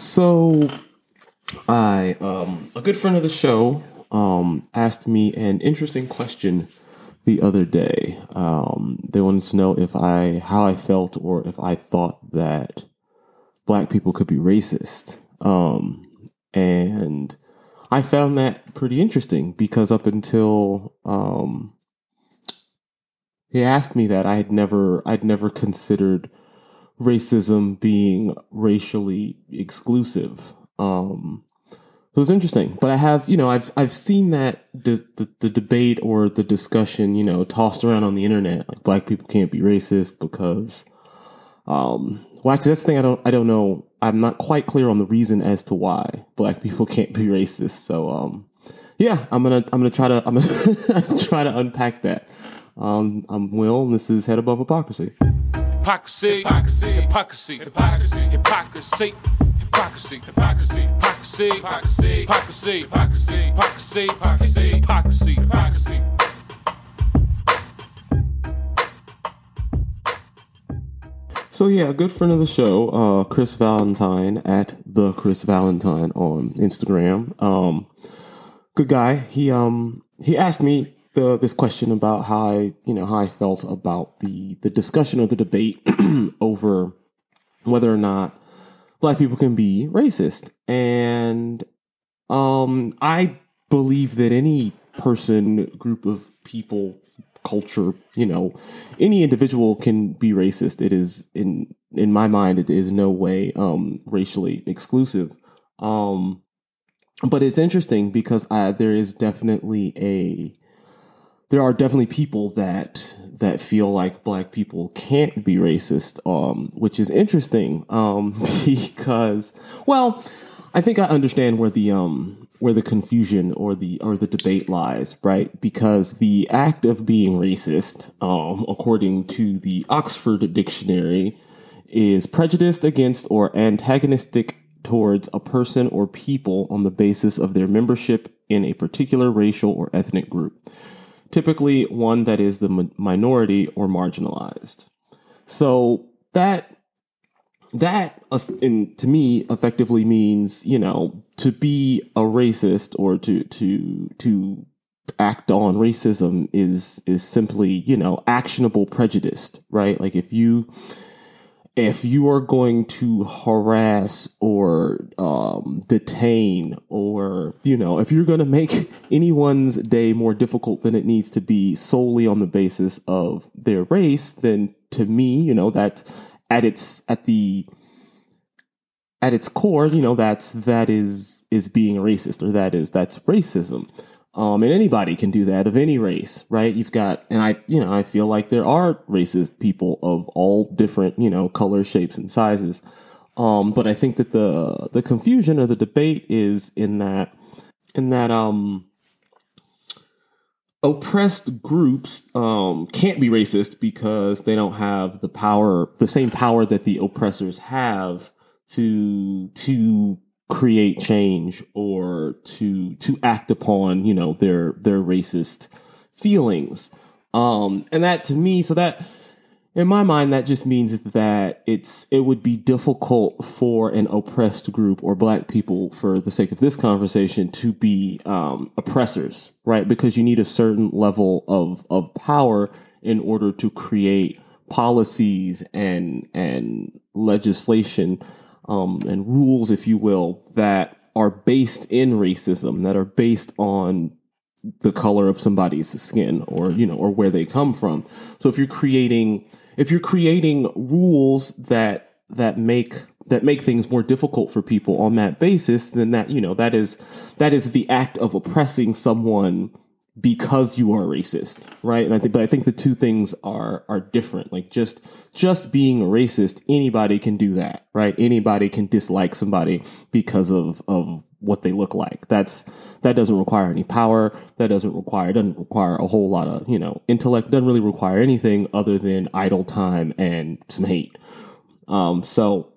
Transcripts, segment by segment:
So, I um, a good friend of the show um, asked me an interesting question the other day. Um, they wanted to know if I how I felt or if I thought that black people could be racist. Um, and I found that pretty interesting because up until um, he asked me that, I had never I'd never considered racism being racially exclusive. Um, it was interesting, but I have, you know, I've I've seen that the, the, the debate or the discussion, you know, tossed around on the internet, like black people can't be racist because, um, well, actually, that's the thing I don't I don't know. I'm not quite clear on the reason as to why black people can't be racist. So, um, yeah, I'm gonna I'm gonna try to I'm gonna try to unpack that. Um, I'm Will, and this is Head Above Hypocrisy. Hypocrisy, hypocrisy, hypocrisy, hypocrisy, hypocrisy, hypocrisy, hypocrisy, hypocrisy, hypocrisy, hypocrisy, hypocrisy, hypocrisy, hypocrisy, hypocrisy, hypocrisy. So yeah, a good friend of the show, uh, Chris Valentine at the Chris Valentine on Instagram. Um, good guy. He um he asked me the this question about how I you know how I felt about the the discussion or the debate over whether or not black people can be racist, and um I believe that any person, group of people, culture, you know, any individual can be racist. It is in in my mind, it is no way um, racially exclusive. Um, but it's interesting because I, there is definitely a there are definitely people that that feel like black people can't be racist, um, which is interesting um, because well, I think I understand where the um, where the confusion or the or the debate lies, right? Because the act of being racist, um, according to the Oxford Dictionary, is prejudiced against or antagonistic towards a person or people on the basis of their membership in a particular racial or ethnic group, typically one that is the minority or marginalized. So that that in, to me effectively means you know to be a racist or to to to act on racism is is simply you know actionable prejudice right like if you if you are going to harass or um, detain or you know if you're going to make anyone's day more difficult than it needs to be solely on the basis of their race then to me you know that at its at the at its core, you know, that's that is is being racist or that is that's racism. Um, and anybody can do that of any race, right? You've got, and I, you know, I feel like there are racist people of all different, you know, colors, shapes, and sizes. Um, but I think that the the confusion or the debate is in that in that um oppressed groups um, can't be racist because they don't have the power, the same power that the oppressors have to to create change or to to act upon you know their their racist feelings. Um and that to me so that in my mind that just means that it's it would be difficult for an oppressed group or black people for the sake of this conversation to be um, oppressors right? Because you need a certain level of of power in order to create policies and and legislation um, and rules if you will that are based in racism that are based on the color of somebody's skin or you know or where they come from. So if you're creating if you're creating rules that that make that make things more difficult for people on that basis, then that you know that is that is the act of oppressing someone because you are racist, right? And I think, but I think the two things are are different. Like just just being a racist, anybody can do that, right? Anybody can dislike somebody because of of what they look like. That's that doesn't require any power. That doesn't require doesn't require a whole lot of you know intellect. Doesn't really require anything other than idle time and some hate. Um, so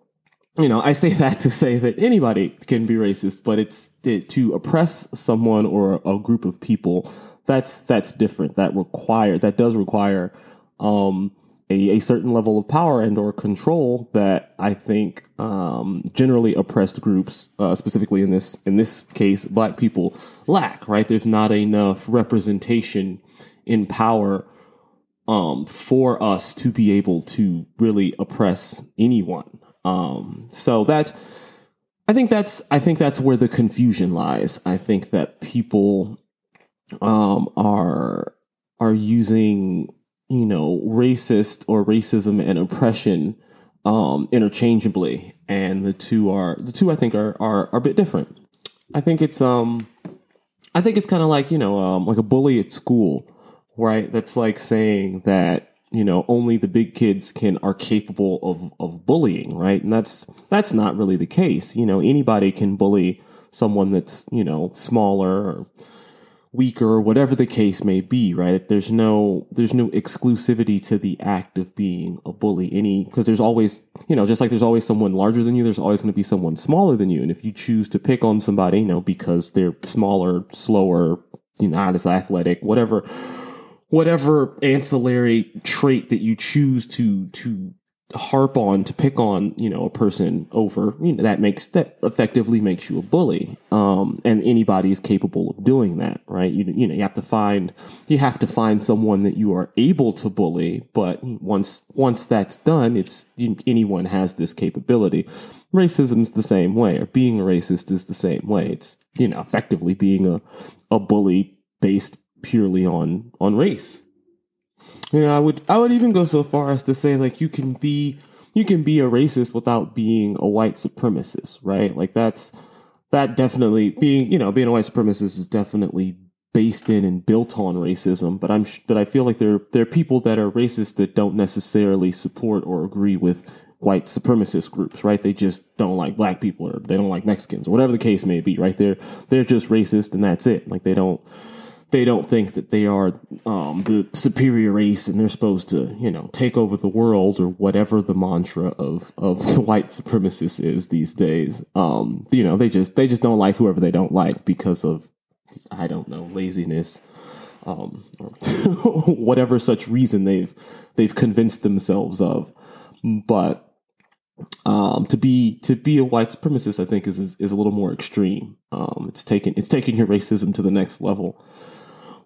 you know, I say that to say that anybody can be racist, but it's it, to oppress someone or a group of people. That's that's different. That require that does require um, a, a certain level of power and or control that I think um, generally oppressed groups, uh, specifically in this in this case, black people lack. Right? There's not enough representation in power um, for us to be able to really oppress anyone. Um, so that I think that's I think that's where the confusion lies. I think that people um, are are using you know racist or racism and oppression um, interchangeably, and the two are the two I think are are, are a bit different. I think it's um I think it's kind of like you know um, like a bully at school, right? That's like saying that you know only the big kids can are capable of of bullying right? And that's that's not really the case. You know anybody can bully someone that's you know smaller or weaker or whatever the case may be right? There's no there's no exclusivity to the act of being a bully. Any because there's always you know just like there's always someone larger than you there's always going to be someone smaller than you. And if you choose to pick on somebody you know because they're smaller slower you know not as athletic whatever whatever ancillary trait that you choose to to harp on to pick on you know a person over you know that makes that effectively makes you a bully. Um and anybody is capable of doing that right? You, you know you have to find you have to find someone that you are able to bully but once once that's done it's you, anyone has this capability. Racism is the same way or being a racist is the same way. It's you know effectively being a a bully based purely on on race. You know, I would I would even go so far as to say like you can be you can be a racist without being a white supremacist, right? Like that's that definitely being you know being a white supremacist is definitely based in and built on racism. But I'm but I feel like there there are people that are racist that don't necessarily support or agree with white supremacist groups, right? They just don't like black people or they don't like Mexicans or whatever the case may be, right? They're they're just racist and that's it. Like they don't they don't think that they are um, the superior race and they're supposed to, you know, take over the world or whatever the mantra of of the white supremacists is these days. Um, you know, they just they just don't like whoever they don't like because of I don't know laziness, um, or whatever such reason they've they've convinced themselves of. But um, to be to be a white supremacist, I think is is, is a little more extreme. Um, it's taken it's taken your racism to the next level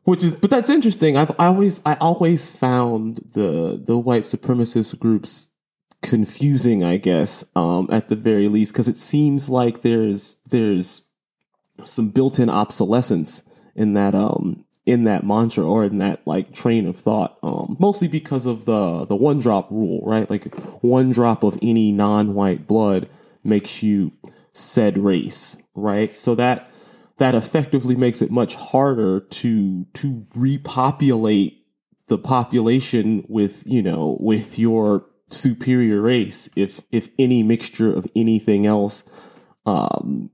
which is but that's interesting. I've I always i always found the the white supremacist groups confusing i guess um at the very least because it seems like there's there's some built-in obsolescence in that um in that mantra or in that like train of thought um mostly because of the the one drop rule right? Like one drop of any non-white blood makes you said race right? So that that effectively makes it much harder to to repopulate the population with you know with your superior race if if any mixture of anything else um,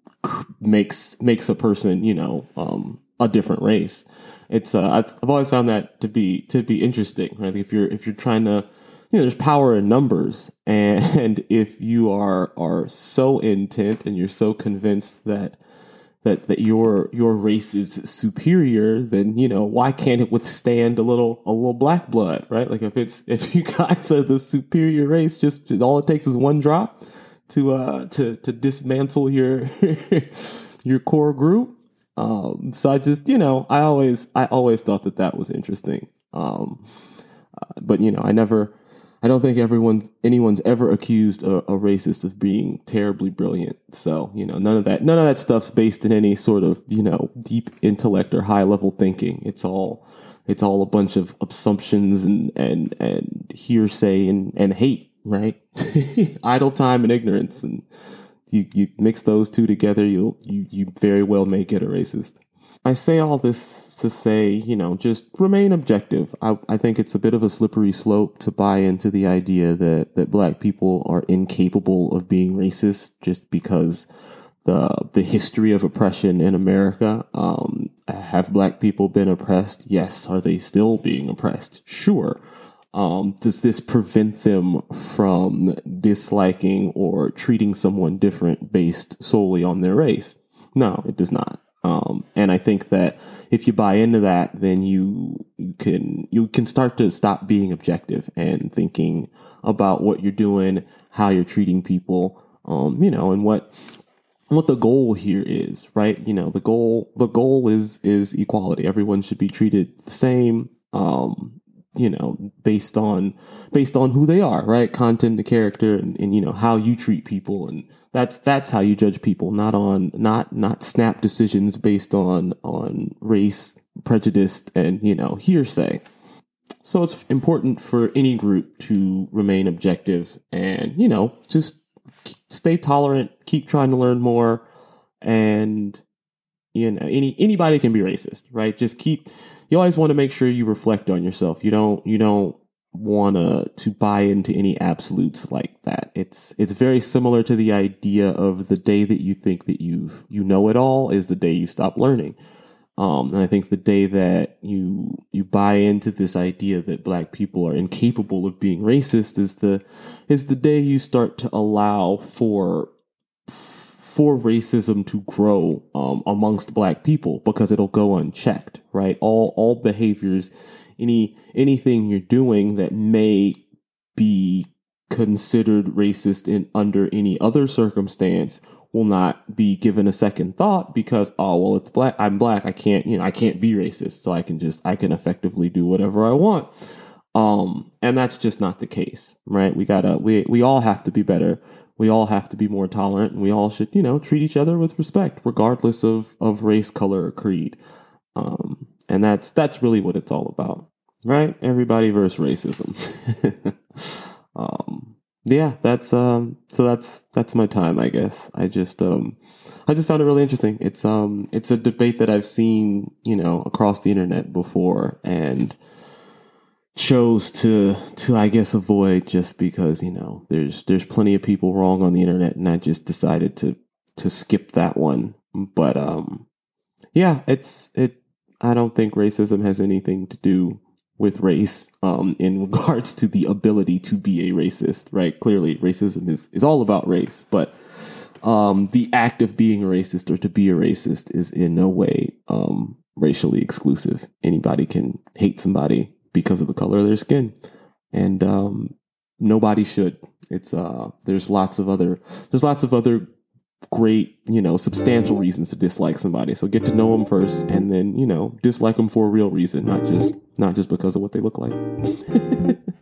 makes makes a person you know um, a different race. It's uh, I've always found that to be to be interesting right? If you're if you're trying to you know there's power in numbers. And if you are are so intent and you're so convinced that that that your your race is superior, then you know why can't it withstand a little a little black blood, right? Like if it's if you guys are the superior race, just, all it takes is one drop to uh to to dismantle your your core group. Um, so I just you know I always I always thought that that was interesting. Um, uh, but you know I never I don't think everyone anyone's ever accused a, a, racist of being terribly brilliant. So you know, none of that none of that stuff's based in any sort of you know deep intellect or high level thinking. It's all it's all a bunch of assumptions and and and hearsay and and hate, right? Idle time and ignorance, and you you mix those two together, you'll you you very well may get a racist. I say all this to say, you know, just remain objective. I, I think it's a bit of a slippery slope to buy into the idea that, that black people are incapable of being racist just because the the history of oppression in America. Um, have black people been oppressed? Yes. Are they still being oppressed? Sure. Um, does this prevent them from disliking or treating someone different based solely on their race? No, it does not. Um, and I think that if you buy into that, then you you can you can start to stop being objective and thinking about what you're doing, how you're treating people, um, you know, and what what the goal here is, right? You know, the goal the goal is is equality. Everyone should be treated the same. Um, you know, based on based on who they are, right? Content, the character, and, and you know how you treat people, and that's that's how you judge people, not on not not snap decisions based on on race, prejudice, and you know hearsay. So it's important for any group to remain objective and you know just stay tolerant, keep trying to learn more, and you know any anybody can be racist, right? Just keep you always want to make sure you reflect on yourself. You don't you don't want to to buy into any absolutes like that. It's it's very similar to the idea of the day that you think that you you know it all is the day you stop learning. Um, and I think the day that you you buy into this idea that black people are incapable of being racist is the is the day you start to allow for for racism to grow um, amongst black people because it'll go unchecked, right? All all behaviors, any anything you're doing that may be considered racist in under any other circumstance will not be given a second thought because oh well it's black I'm black I can't you know I can't be racist so I can just I can effectively do whatever I want um and that's just not the case right we gotta we we all have to be better we all have to be more tolerant and we all should, you know, treat each other with respect, regardless of, of race, color, or creed. Um, and that's that's really what it's all about. Right? Everybody versus racism. um, yeah, that's um so that's that's my time, I guess. I just um I just found it really interesting. It's um it's a debate that I've seen, you know, across the internet before and chose to to I guess avoid just because you know there's there's plenty of people wrong on the internet and I just decided to to skip that one. But um yeah it's it I don't think racism has anything to do with race um in regards to the ability to be a racist right? Clearly racism is is all about race but um the act of being a racist or to be a racist is in no way um racially exclusive. Anybody can hate somebody because of the color of their skin, and um, nobody should. It's uh, there's lots of other there's lots of other great you know substantial reasons to dislike somebody. So get to know them first, and then you know dislike them for a real reason, not just not just because of what they look like.